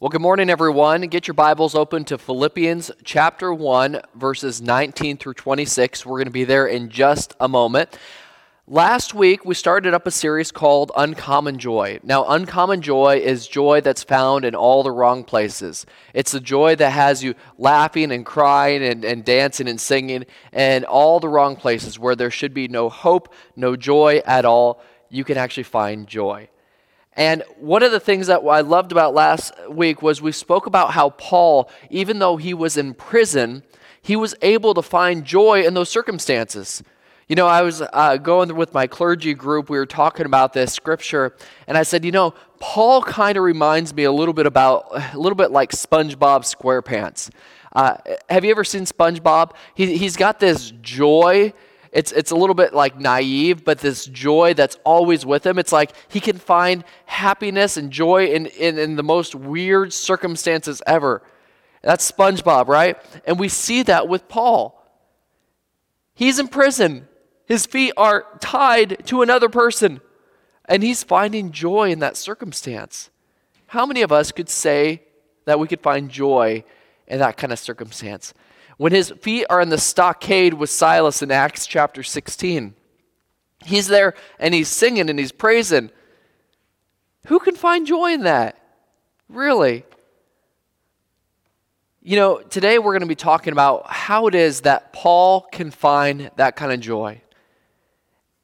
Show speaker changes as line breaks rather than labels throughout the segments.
Well, good morning, everyone. Get your Bibles open to Philippians chapter 1, verses 19 through 26. We're going to be there in just a moment. Last week, we started up a series called Uncommon Joy. Now, uncommon joy is joy that's found in all the wrong places. It's the joy that has you laughing and crying and, and dancing and singing and all the wrong places where there should be no hope, no joy at all. You can actually find joy. And one of the things that I loved about last week was we spoke about how Paul, even though he was in prison, he was able to find joy in those circumstances. You know, I was uh, going with my clergy group, we were talking about this scripture, and I said, you know, Paul kind of reminds me a little bit about, a little bit like SpongeBob SquarePants. Uh, have you ever seen SpongeBob? He, he's got this joy it's, it's a little bit like naive, but this joy that's always with him. It's like he can find happiness and joy in, in, in the most weird circumstances ever. That's SpongeBob, right? And we see that with Paul. He's in prison, his feet are tied to another person, and he's finding joy in that circumstance. How many of us could say that we could find joy in that kind of circumstance? When his feet are in the stockade with Silas in Acts chapter 16. He's there and he's singing and he's praising. Who can find joy in that? Really? You know, today we're going to be talking about how it is that Paul can find that kind of joy.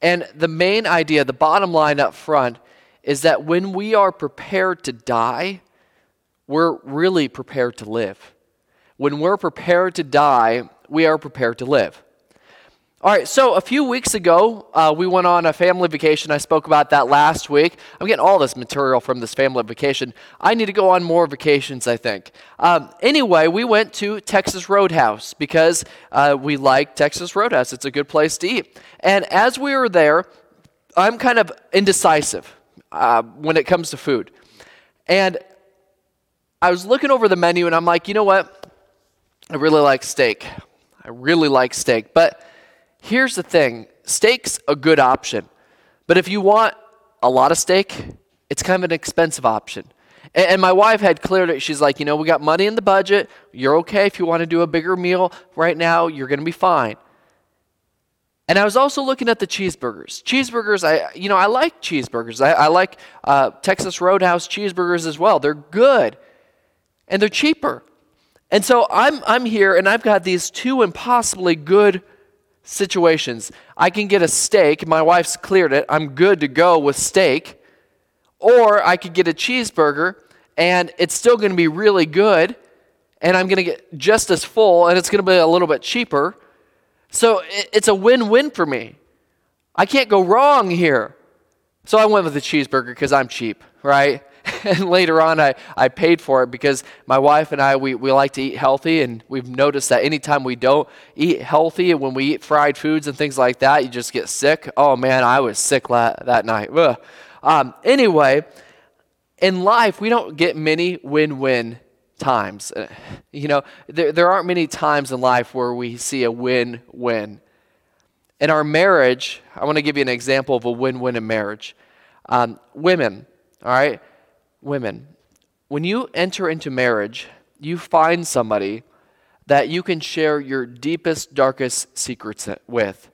And the main idea, the bottom line up front, is that when we are prepared to die, we're really prepared to live. When we're prepared to die, we are prepared to live. All right, so a few weeks ago, uh, we went on a family vacation. I spoke about that last week. I'm getting all this material from this family vacation. I need to go on more vacations, I think. Um, anyway, we went to Texas Roadhouse because uh, we like Texas Roadhouse. It's a good place to eat. And as we were there, I'm kind of indecisive uh, when it comes to food. And I was looking over the menu and I'm like, you know what? I really like steak. I really like steak. But here's the thing steak's a good option. But if you want a lot of steak, it's kind of an expensive option. And, my wife had cleared it. She's like, you know, we got money in the budget. You're okay if you want to do a bigger meal right now, you're going to be fine. And I was also looking at the cheeseburgers. Cheeseburgers, I you know, I like cheeseburgers. I, I like uh, Texas Roadhouse cheeseburgers as well. They're good, and they're cheaper. And so I'm, I'm here and I've got these two impossibly good situations. I can get a steak, my wife's cleared it, I'm good to go with steak. Or I could get a cheeseburger and it's still going to be really good and I'm going to get just as full and it's going to be a little bit cheaper. So it's a win win for me. I can't go wrong here. So I went with the cheeseburger because I'm cheap, right? And later on I, I paid for it because my wife and I we, we like to eat healthy and we've noticed that anytime we don't eat healthy and when we eat fried foods and things like that you just get sick. Oh man I was sick la- that night. Um, anyway in life we don't get many win-win times. Uh, you know there, there aren't many times in life where we see a win-win. In our marriage I want to give you an example of a win-win in marriage. Um, women all right women, when you enter into marriage, you find somebody that you can share your deepest, darkest secrets with.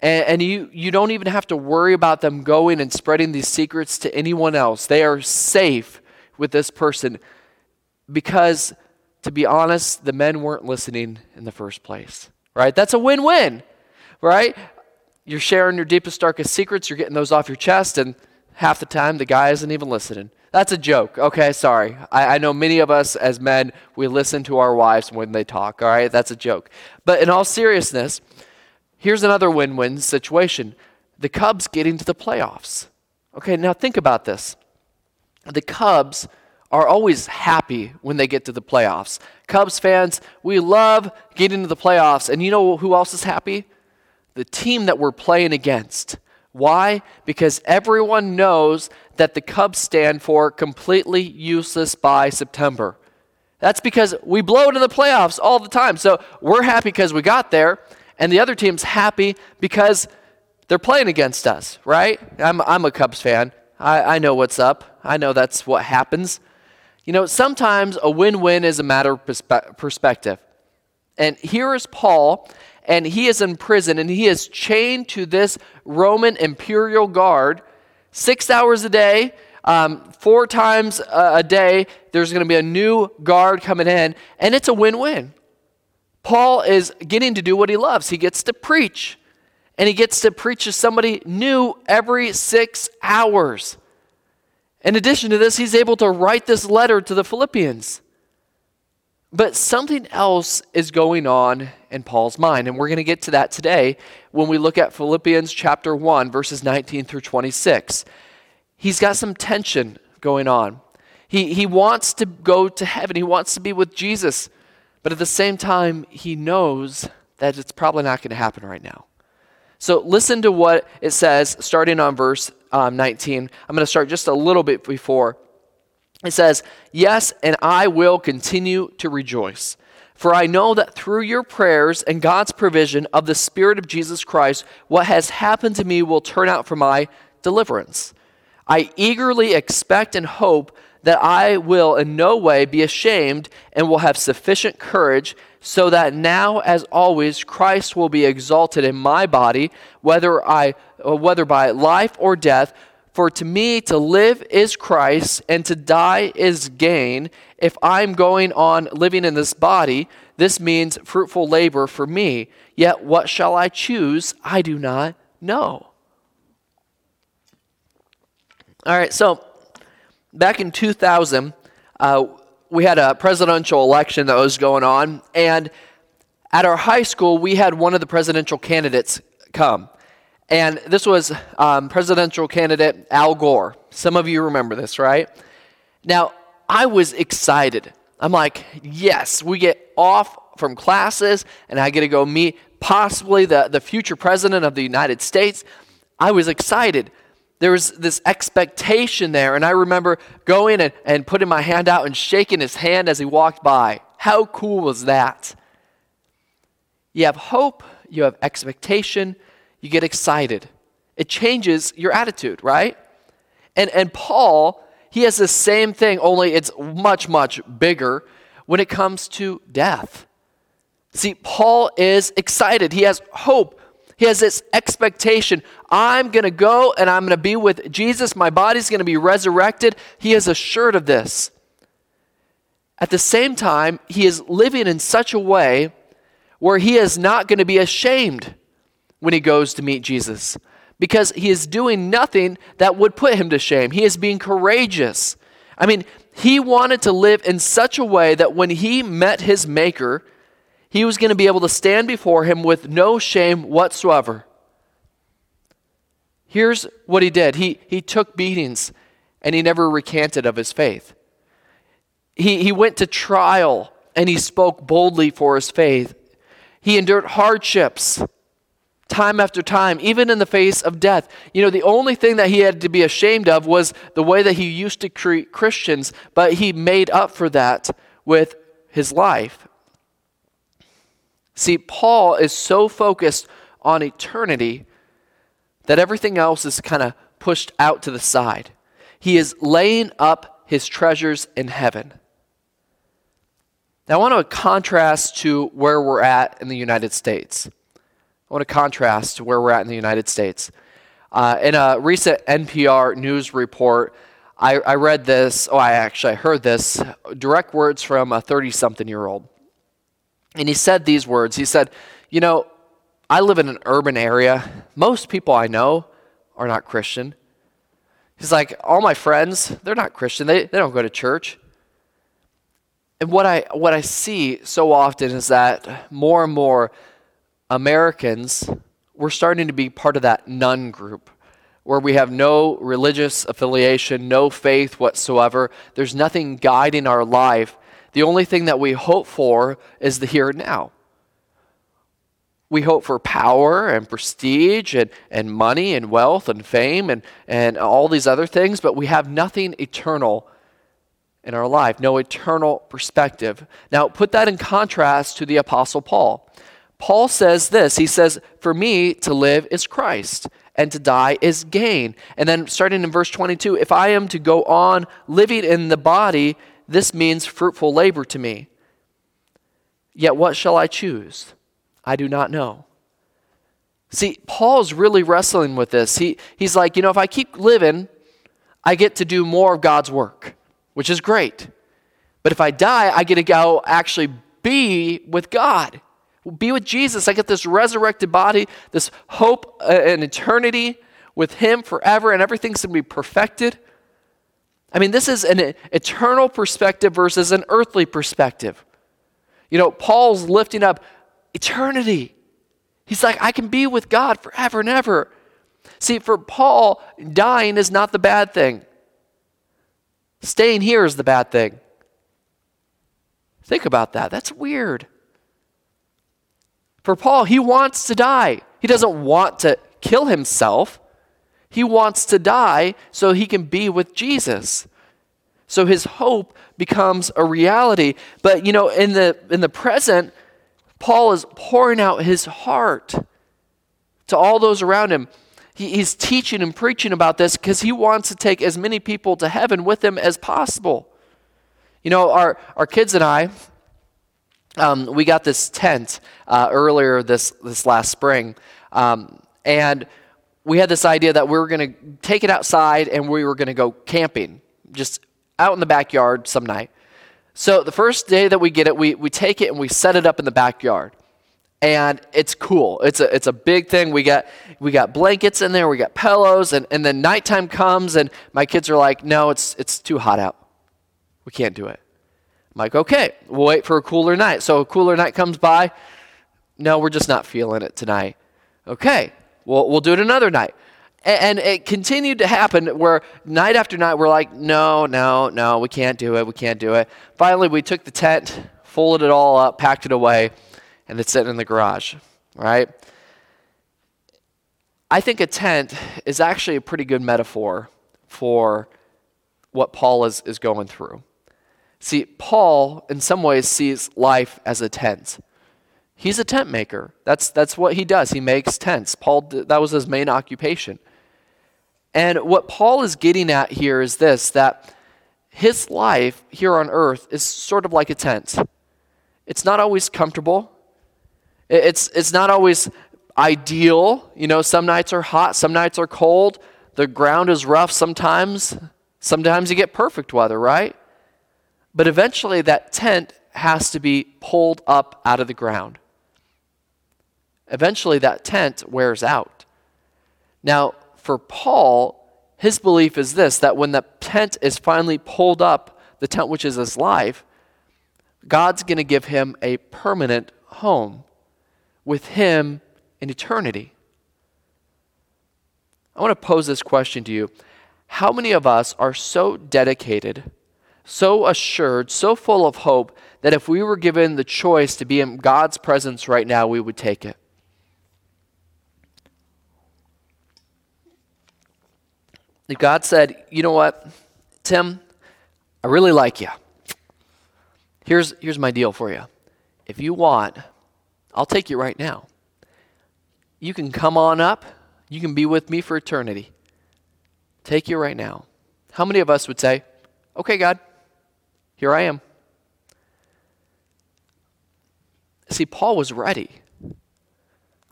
And, and, you, you don't even have to worry about them going and spreading these secrets to anyone else. They are safe with this person because, to be honest, the men weren't listening in the first place, right? That's a win win, right? You're sharing your deepest, darkest secrets, you're getting those off your chest, and half the time the guy isn't even listening. That's a joke. Okay, sorry. I, I, know many of us as men, we listen to our wives when they talk. All right, that's a joke. But in all seriousness, here's another win win situation the Cubs getting to the playoffs. Okay, now think about this. The Cubs are always happy when they get to the playoffs. Cubs fans, we love getting to the playoffs. And you know who else is happy? The team that we're playing against. Why? Because everyone knows that the Cubs stand for completely useless by September. That's because we blow it in the playoffs all the time. So we're happy because we got there, and the other team's happy because they're playing against us, right? I'm, I'm a Cubs fan. I, I know what's up. I know that's what happens. You know, sometimes a win win is a matter of perspe- perspective. And here is Paul, and he is in prison, and he is chained to this Roman imperial guard six hours a day, um, four times a day. There's going to be a new guard coming in, and it's a win win. Paul is getting to do what he loves. He gets to preach, and he gets to preach to somebody new every six hours. In addition to this, he's able to write this letter to the Philippians. But something else is going on in Paul's mind, and we're going to get to that today when we look at Philippians chapter 1, verses 19 through 26. He's got some tension going on. He, he wants to go to heaven, he wants to be with Jesus, but at the same time, he knows that it's probably not going to happen right now. So listen to what it says starting on verse um, 19. I'm going to start just a little bit before. It says, Yes, and I will continue to rejoice. For I know that through your prayers and God's provision of the Spirit of Jesus Christ, what has happened to me will turn out for my deliverance. I eagerly expect and hope that I will in no way be ashamed and will have sufficient courage so that now as always Christ will be exalted in my body whether I whether by life or death for to me to live is Christ and to die is gain. If I'm going on living in this body this means fruitful labor for me. Yet what shall I choose? I do not know. All right so back in 2000 uh, we had a presidential election that was going on, and at our high school, we had one of the presidential candidates come. And this was um, presidential candidate Al Gore. Some of you remember this, right? Now, I was excited. I'm like, yes, we get off from classes, and I get to go meet possibly the, the future president of the United States. I was excited there was this expectation there. And I remember going and, and putting my hand out and shaking his hand as he walked by. How cool was that? You have hope, you have expectation, you get excited. It changes your attitude, right? And, and Paul, he has the same thing, only it's much, much bigger when it comes to death. See, Paul is excited. He has hope. He has this expectation I'm going to go and I'm going to be with Jesus. My body's going to be resurrected. He is assured of this. At the same time, he is living in such a way where he is not going to be ashamed when he goes to meet Jesus because he is doing nothing that would put him to shame. He is being courageous. I mean, he wanted to live in such a way that when he met his Maker, he was going to be able to stand before him with no shame whatsoever. Here's what he did he, he took beatings and he never recanted of his faith. He, he went to trial and he spoke boldly for his faith. He endured hardships time after time, even in the face of death. You know, the only thing that he had to be ashamed of was the way that he used to treat Christians, but he made up for that with his life. See, Paul is so focused on eternity that everything else is kind of pushed out to the side. He is laying up his treasures in heaven. Now, I want to contrast to where we're at in the United States. I want to contrast to where we're at in the United States. Uh, in a recent NPR news report, I, I read this, oh, I actually I heard this, direct words from a 30 something year old. And he said these words He said, You know, I live in an urban area. Most people I know are not Christian. He's like, All my friends, they're not Christian. They, they don't go to church. And what I, what I see so often is that more and more Americans, we're starting to be part of that none group where we have no religious affiliation, no faith whatsoever. There's nothing guiding our life the only thing that we hope for is the here and now. We hope for power and prestige and, and money and wealth and fame and, and all these other things, but we have nothing eternal in our life, no eternal perspective. Now, put that in contrast to the Apostle Paul. Paul says this He says, For me to live is Christ, and to die is gain. And then starting in verse 22, if I am to go on living in the body, this means fruitful labor to me. Yet what shall I choose? I do not know. See, Paul's really wrestling with this. He, he's like, you know, if I keep living, I get to do more of God's work, which is great. But if I die, I get to go actually be with God, be with Jesus. I get this resurrected body, this hope uh, and eternity with Him forever, and everything's going to be perfected. I mean, this is an eternal perspective versus an earthly perspective. You know, Paul's lifting up eternity. He's like, I can be with God forever and ever. See, for Paul, dying is not the bad thing. Staying here is the bad thing. Think about that. That's weird. For Paul, he wants to die. He doesn't want to kill himself. He wants to die so he can be with Jesus. So his hope becomes a reality. But you know, in the in the present, Paul is pouring out his heart to all those around him. He, he's teaching and preaching about this because he wants to take as many people to heaven with him as possible. You know, our, our kids and I, um, we got this tent uh, earlier this, this last spring. Um, and we had this idea that we were going to take it outside and we were going to go camping, just out in the backyard some night. So the first day that we get it, we, we take it and we set it up in the backyard. And it's cool. It's a, it's a big thing. We got, we got blankets in there, we got pillows, and, and then nighttime comes, and my kids are like, no, it's, it's too hot out. We can't do it. I'm like, okay, we'll wait for a cooler night. So a cooler night comes by. No, we're just not feeling it tonight. Okay, we'll, we'll do it another night. And it continued to happen where night after night we're like, no, no, no, we can't do it, we can't do it. Finally, we took the tent, folded it all up, packed it away, and it's sitting in the garage, right? I think a tent is actually a pretty good metaphor for what Paul is, is going through. See, Paul, in some ways, sees life as a tent. He's a tent maker. That's, that's what he does. He makes tents. Paul, that was his main occupation. And what Paul is getting at here is this that his life here on earth is sort of like a tent. It's not always comfortable. It's, it's not always ideal. You know, some nights are hot, some nights are cold. The ground is rough sometimes. Sometimes you get perfect weather, right? But eventually, that tent has to be pulled up out of the ground. Eventually, that tent wears out. Now, for Paul, his belief is this that when the tent is finally pulled up, the tent which is his life, God's going to give him a permanent home with him in eternity. I want to pose this question to you. How many of us are so dedicated so assured, so full of hope that if we were given the choice to be in God's presence right now, we would take it. If God said, you know what, Tim, I really like you. Here's, here's my deal for you. If you want, I'll take you right now. You can come on up. You can be with me for eternity. Take you right now. How many of us would say, okay, God, here I am. See, Paul was ready.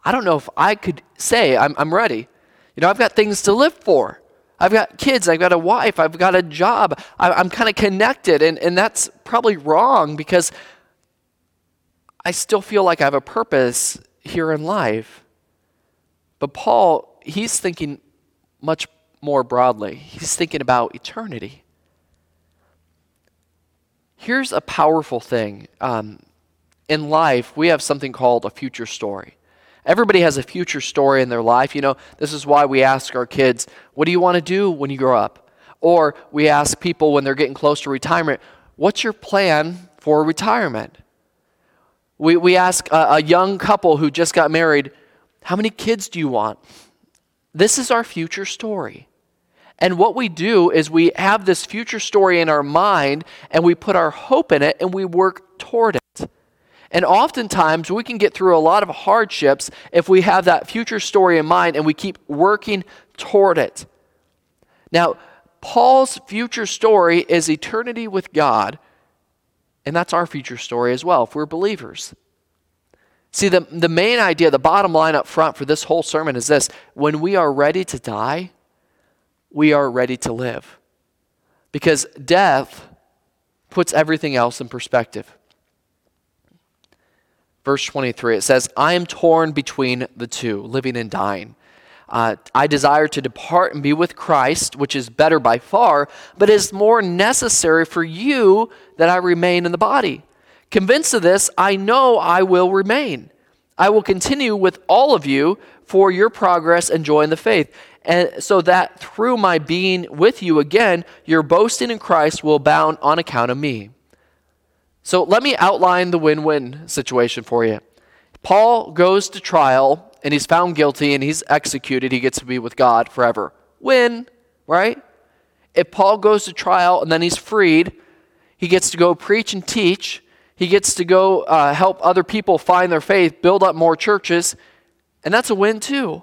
I don't know if I could say I'm, I'm ready. You know, I've got things to live for. I've got kids, I've got a wife, I've got a job. I, I'm kind of connected, and, and that's probably wrong because I still feel like I have a purpose here in life. But Paul, he's thinking much more broadly. He's thinking about eternity. Here's a powerful thing. Um, in life, we have something called a future story. Everybody has a future story in their life. You know, this is why we ask our kids, What do you want to do when you grow up? Or we ask people when they're getting close to retirement, What's your plan for retirement? We, we ask a, a young couple who just got married, How many kids do you want? This is our future story. And what we do is we have this future story in our mind and we put our hope in it and we work toward it. And oftentimes we can get through a lot of hardships if we have that future story in mind and we keep working toward it. Now, Paul's future story is eternity with God, and that's our future story as well if we're believers. See, the, the main idea, the bottom line up front for this whole sermon is this when we are ready to die, we are ready to live. Because death puts everything else in perspective. Verse 23, it says, I am torn between the two, living and dying. Uh, I desire to depart and be with Christ, which is better by far, but is more necessary for you that I remain in the body. Convinced of this, I know I will remain. I will continue with all of you for your progress and joy in the faith, and so that through my being with you again, your boasting in Christ will abound on account of me. So let me outline the win win situation for you. Paul goes to trial and he's found guilty and he's executed. He gets to be with God forever. Win, right? If Paul goes to trial and then he's freed, he gets to go preach and teach. He gets to go uh, help other people find their faith, build up more churches, and that's a win too.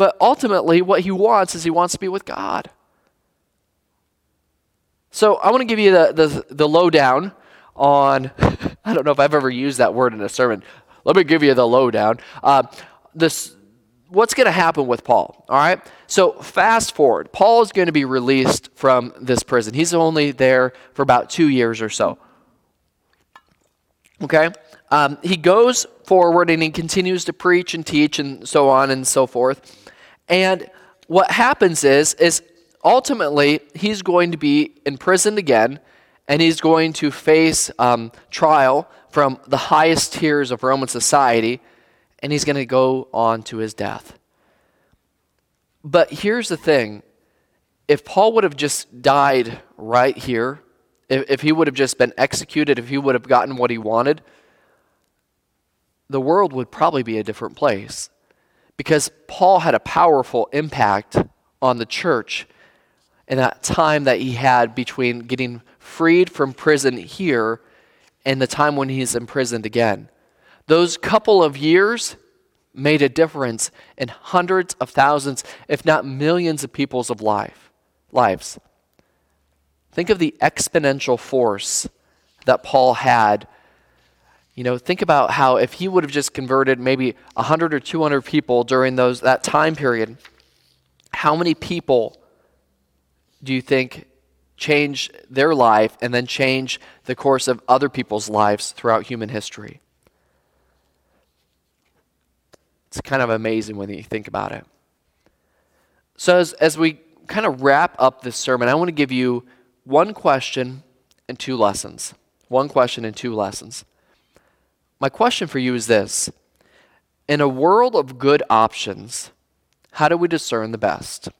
But ultimately, what he wants is he wants to be with God. So I want to give you the, the, the lowdown on, I don't know if I've ever used that word in a sermon. Let me give you the lowdown. Uh, this, what's going to happen with Paul? All right. So fast forward. Paul is going to be released from this prison. He's only there for about two years or so. Okay. Um, he goes forward and he continues to preach and teach and so on and so forth. And what happens is, is ultimately he's going to be imprisoned again, and he's going to face um, trial from the highest tiers of Roman society, and he's going to go on to his death. But here's the thing if Paul would have just died right here, if, if he would have just been executed, if he would have gotten what he wanted, the world would probably be a different place because Paul had a powerful impact on the church in that time that he had between getting freed from prison here and the time when he's imprisoned again. Those couple of years made a difference in hundreds of thousands, if not millions of people's of life, lives. Think of the exponential force that Paul had you know, think about how if he would have just converted maybe 100 or 200 people during those that time period, how many people do you think change their life and then change the course of other people's lives throughout human history? It's kind of amazing when you think about it. So, as, as we kind of wrap up this sermon, I want to give you one question and two lessons. One question and two lessons. My question for you is this In a world of good options, how do we discern the best?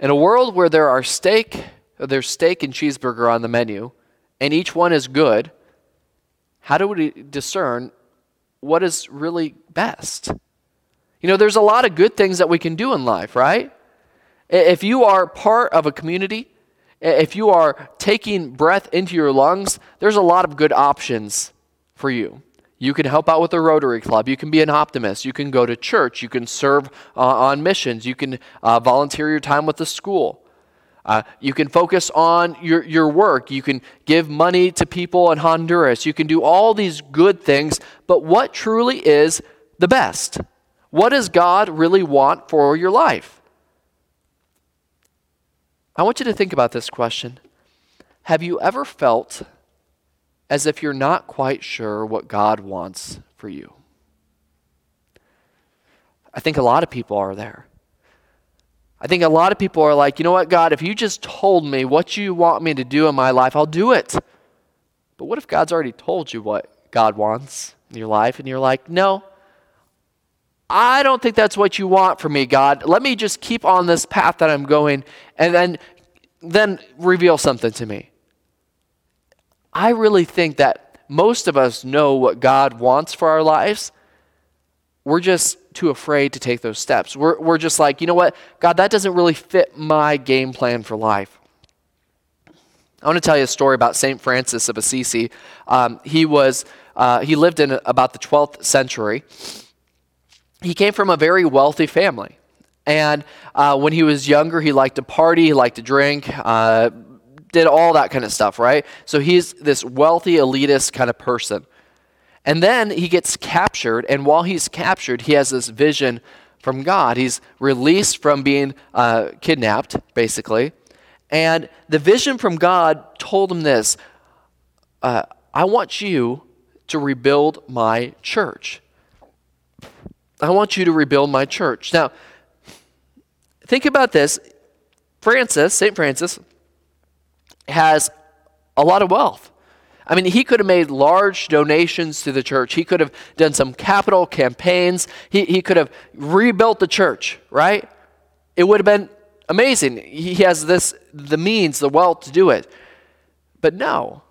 In a world where there are steak, there's steak and cheeseburger on the menu, and each one is good, how do we discern what is really best? You know, there's a lot of good things that we can do in life, right? If you are part of a community, if you are taking breath into your lungs, there's a lot of good options for you. You can help out with the Rotary Club. You can be an optimist. You can go to church. You can serve uh, on missions. You can uh, volunteer your time with the school. Uh, you can focus on your, your work. You can give money to people in Honduras. You can do all these good things. But what truly is the best? What does God really want for your life? I want you to think about this question. Have you ever felt as if you're not quite sure what God wants for you. I think a lot of people are there. I think a lot of people are like, you know what, God, if you just told me what you want me to do in my life, I'll do it. But what if God's already told you what God wants in your life and you're like, no, I don't think that's what you want for me, God. Let me just keep on this path that I'm going and then then reveal something to me. I really think that most of us know what God wants for our lives. We're just too afraid to take those steps. We're, we're just like, you know what, God, that doesn't really fit my game plan for life. I want to tell you a story about St. Francis of Assisi. Um, he, was, uh, he lived in about the 12th century. He came from a very wealthy family. And uh, when he was younger, he liked to party, he liked to drink, uh, did all that kind of stuff, right? So he's this wealthy, elitist kind of person. And then he gets captured, and while he's captured, he has this vision from God. He's released from being uh, kidnapped, basically. And the vision from God told him this uh, I want you to rebuild my church. I want you to rebuild my church. Now, think about this. Francis, St. Francis, has a lot of wealth. I mean, he could have made large donations to the church. He could have done some capital campaigns. He, he could have rebuilt the church, right? It would have been amazing. He has this, the means, the wealth to do it. But no,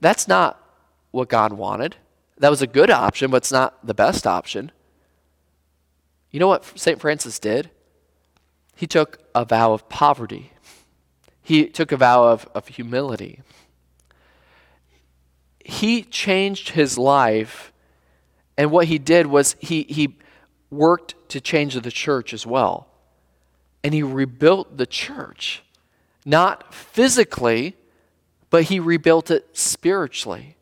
that's not what God wanted. That was a good option, but it's not the best option. You know what St. Francis did? He took a vow of poverty, he took a vow of, of humility he changed his life, and what he did was he, he worked to change the church as well. And he rebuilt the church, not physically, but he rebuilt it spiritually.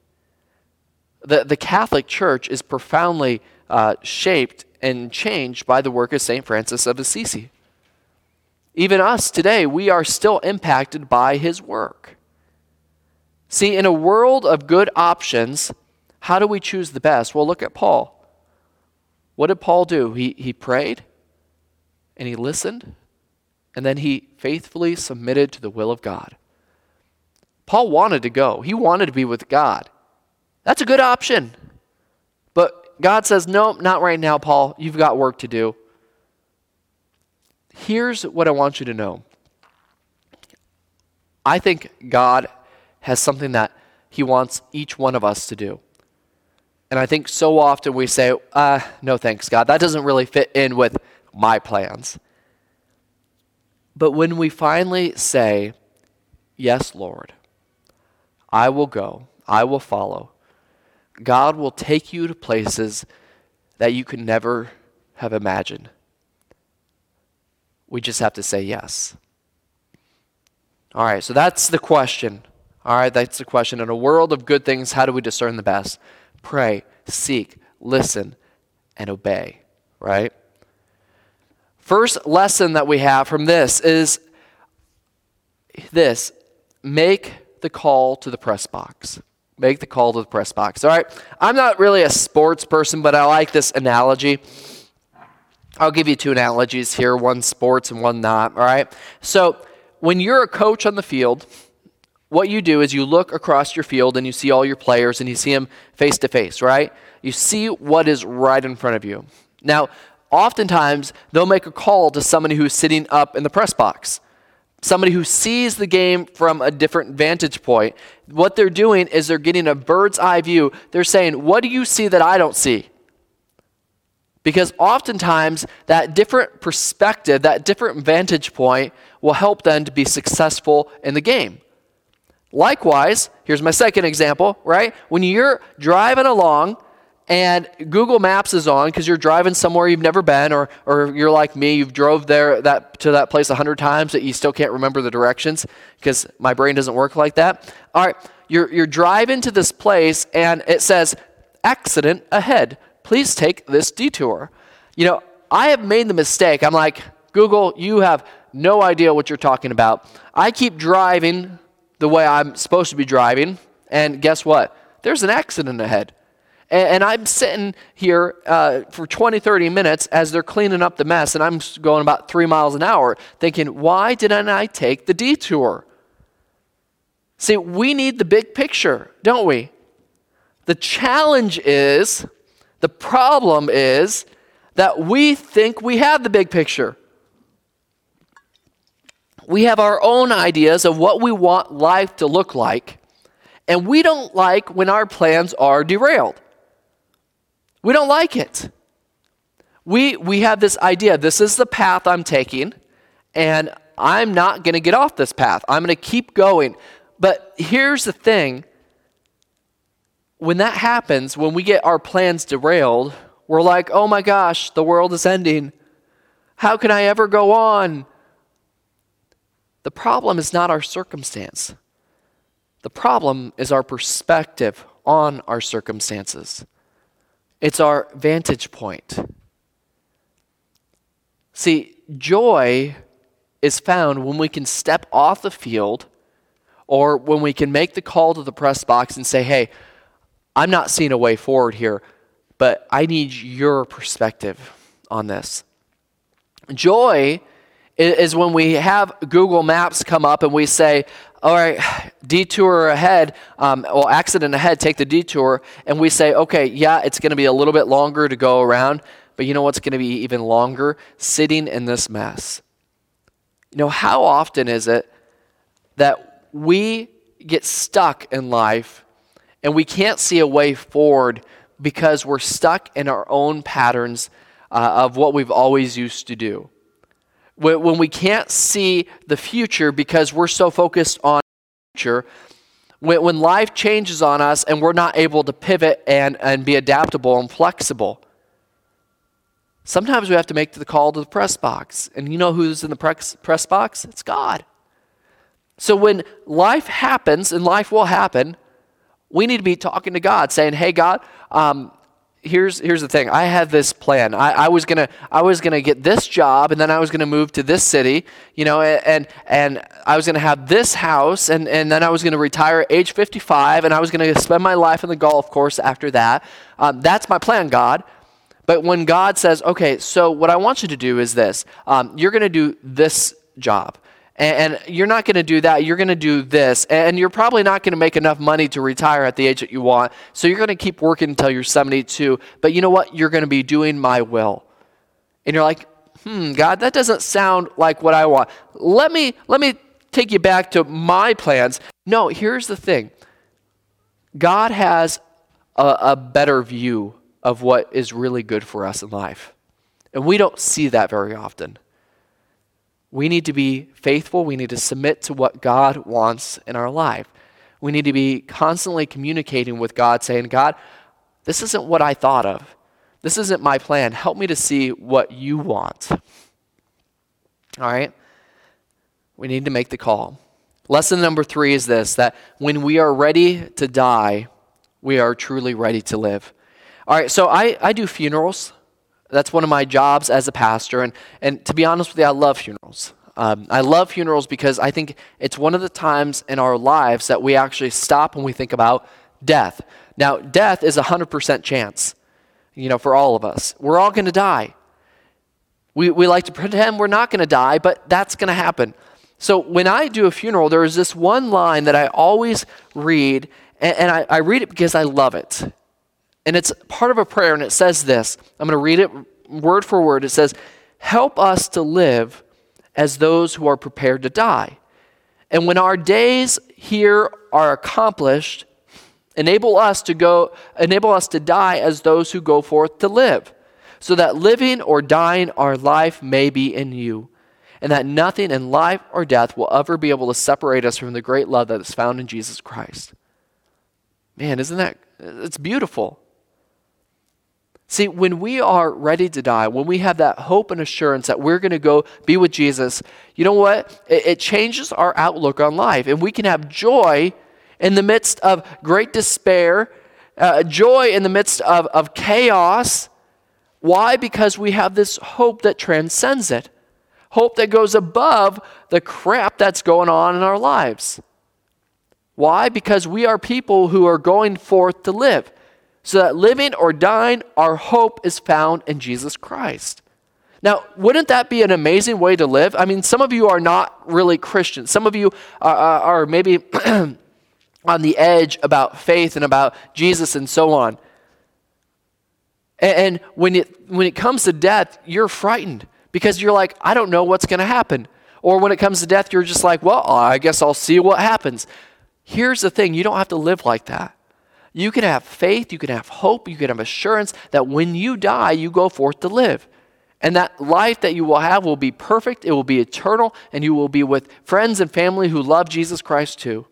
The, the Catholic Church is profoundly uh, shaped and changed by the work of St. Francis of Assisi. Even us today, we are still impacted by his work. See, in a world of good options, how do we choose the best? Well, look at Paul. What did Paul do? He, he prayed and he listened, and then he faithfully submitted to the will of God. Paul wanted to go, he wanted to be with God. That's a good option. But God says, No, not right now, Paul. You've got work to do. Here's what I want you to know I think God has something that He wants each one of us to do. And I think so often we say, uh, no thanks, God. That doesn't really fit in with my plans. But when we finally say, Yes, Lord, I will go, I will follow, God will take you to places that you could never have imagined. We just have to say yes. All right, so that's the question. All right, that's the question. In a world of good things, how do we discern the best? Pray, seek, listen, and obey, right? First lesson that we have from this is this make the call to the press box. Make the call to the press box. All right, I'm not really a sports person, but I like this analogy. I'll give you two analogies here one sports and one not. All right, so when you're a coach on the field, what you do is you look across your field and you see all your players and you see them face to face, right? You see what is right in front of you. Now, oftentimes they'll make a call to somebody who's sitting up in the press box, somebody who sees the game from a different vantage point. What they're doing is they're getting a bird's eye view. They're saying, What do you see that I don't see? Because oftentimes that different perspective, that different vantage point will help them to be successful in the game. Likewise, here's my second example, right? When you're driving along and Google Maps is on because you're driving somewhere you've never been, or, or you're like me, you've drove there that, to that place a hundred times that you still can't remember the directions because my brain doesn't work like that. All right, you're, you're driving to this place and it says, accident ahead. Please take this detour. You know, I have made the mistake. I'm like, Google, you have no idea what you're talking about. I keep driving the way I'm supposed to be driving, and guess what? There's an accident ahead. And, I'm sitting here uh, for 20, 30 minutes as they're cleaning up the mess, and I'm going about three miles an hour, thinking, why didn't I take the detour? See, we need the big picture, don't we? The challenge is, the problem is, that we think we have the big picture we have our own ideas of what we want life to look like, and we don't like when our plans are derailed. We don't like it. We, we have this idea this is the path I'm taking, and I'm not going to get off this path. I'm going to keep going. But here's the thing when that happens, when we get our plans derailed, we're like, oh my gosh, the world is ending. How can I ever go on? The problem is not our circumstance. The problem is our perspective on our circumstances. It's our vantage point. See, joy is found when we can step off the field or when we can make the call to the press box and say, hey, I'm not seeing a way forward here, but I need your perspective on this. Joy is when we have Google Maps come up and we say, all right, detour ahead, um, well, accident ahead, take the detour, and we say, okay, yeah, it's going to be a little bit longer to go around, but you know what's going to be even longer? Sitting in this mess. You know, how often is it that we get stuck in life and we can't see a way forward because we're stuck in our own patterns uh, of what we've always used to do? when we can't see the future because we're so focused on the future, when, when life changes on us and we're not able to pivot and, and be adaptable and flexible, sometimes we have to make the call to the press box. And you know who's in the press, press box? It's God. So when life happens, and life will happen, we need to be talking to God, saying, Hey, God, um, here's here's the thing. I had this plan. I, I was gonna I was gonna get this job, and then I was gonna move to this city, you know, and and I was gonna have this house, and and then I was gonna retire at age 55, and I was gonna spend my life in the golf course after that. Um, that's my plan, God. But when God says, okay, so what I want you to do is this, um, you're gonna do this job and, you're not going to do that. You're going to do this. And you're probably not going to make enough money to retire at the age that you want. So you're going to keep working until you're 72. But you know what? You're going to be doing my will. And you're like, hmm, God, that doesn't sound like what I want. Let me, let me take you back to my plans. No, here's the thing God has a, a better view of what is really good for us in life. And we don't see that very often. We need to be faithful. We need to submit to what God wants in our life. We need to be constantly communicating with God, saying, God, this isn't what I thought of. This isn't my plan. Help me to see what you want. All right? We need to make the call. Lesson number three is this that when we are ready to die, we are truly ready to live. All right, so I, I do funerals. That's one of my jobs as a pastor. And, and to be honest with you, I love funerals. Um, I love funerals because I think it's one of the times in our lives that we actually stop and we think about death. Now, death is a 100% chance, you know, for all of us. We're all going to die. We, we like to pretend we're not going to die, but that's going to happen. So when I do a funeral, there is this one line that I always read, and, and I, I read it because I love it. And it's part of a prayer, and it says this. I'm going to read it word for word. It says, Help us to live as those who are prepared to die. And when our days here are accomplished, enable us to go enable us to die as those who go forth to live so that living or dying our life may be in you and that nothing in life or death will ever be able to separate us from the great love that is found in Jesus Christ man isn't that it's beautiful See, when we are ready to die, when we have that hope and assurance that we're going to go be with Jesus, you know what? It, it, changes our outlook on life. And we can have joy in the midst of great despair, uh, joy in the midst of, of chaos. Why? Because we have this hope that transcends it, hope that goes above the crap that's going on in our lives. Why? Because we are people who are going forth to live so that living or dying, our hope is found in Jesus Christ. Now, wouldn't that be an amazing way to live? I mean, some of you are not really Christians. Some of you are, are maybe on the edge about faith and about Jesus and so on. And when it, when it comes to death, you're frightened because you're like, I don't know what's going to happen. Or when it comes to death, you're just like, well, I guess I'll see what happens. Here's the thing you don't have to live like that. You can have faith, you can have hope, you can have assurance that when you die, you go forth to live. And that life that you will have will be perfect, it will be eternal, and you will be with friends and family who love Jesus Christ too.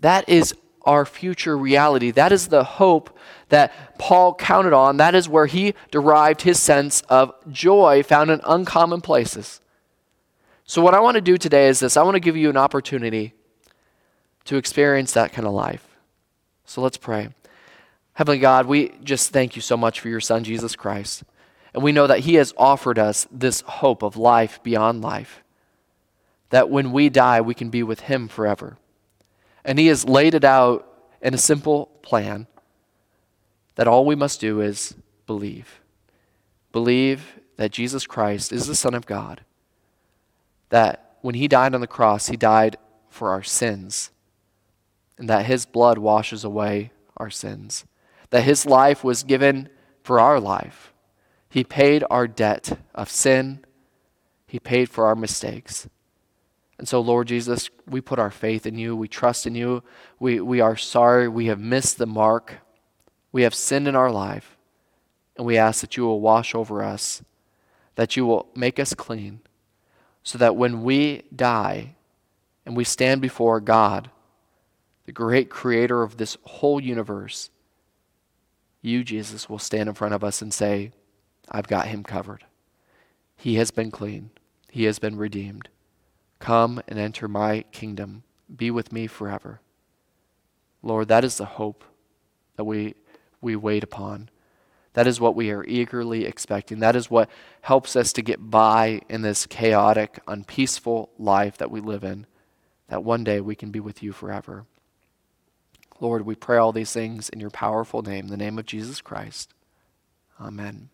That is our future reality. That is the hope that Paul counted on. That is where he derived his sense of joy found in uncommon places. So, what I want to do today is this I want to give you an opportunity to experience that kind of life. So, let's pray. Heavenly God, we just thank you so much for your Son, Jesus Christ. And we know that He has offered us this hope of life beyond life. That when we die, we can be with Him forever. And He has laid it out in a simple plan that all we must do is believe. Believe that Jesus Christ is the Son of God. That when He died on the cross, He died for our sins. And that His blood washes away our sins. That His life was given for our life. He paid our debt of sin, He paid for our mistakes. And so, Lord Jesus, we put our faith in you. We trust in you. We, we are sorry we have missed the mark. We have sinned in our life. And we ask that you will wash over us, that you will make us clean, so that when we die and we stand before God, the great creator of this whole universe, you, Jesus, will stand in front of us and say, I've got him covered. He has been clean, he has been redeemed. Come and enter my kingdom. Be with me forever. Lord, that is the hope that we, we wait upon. That is what we are eagerly expecting. That is what helps us to get by in this chaotic, unpeaceful life that we live in, that one day we can be with you forever. Lord, we pray all these things in your powerful name, the name of Jesus Christ. Amen.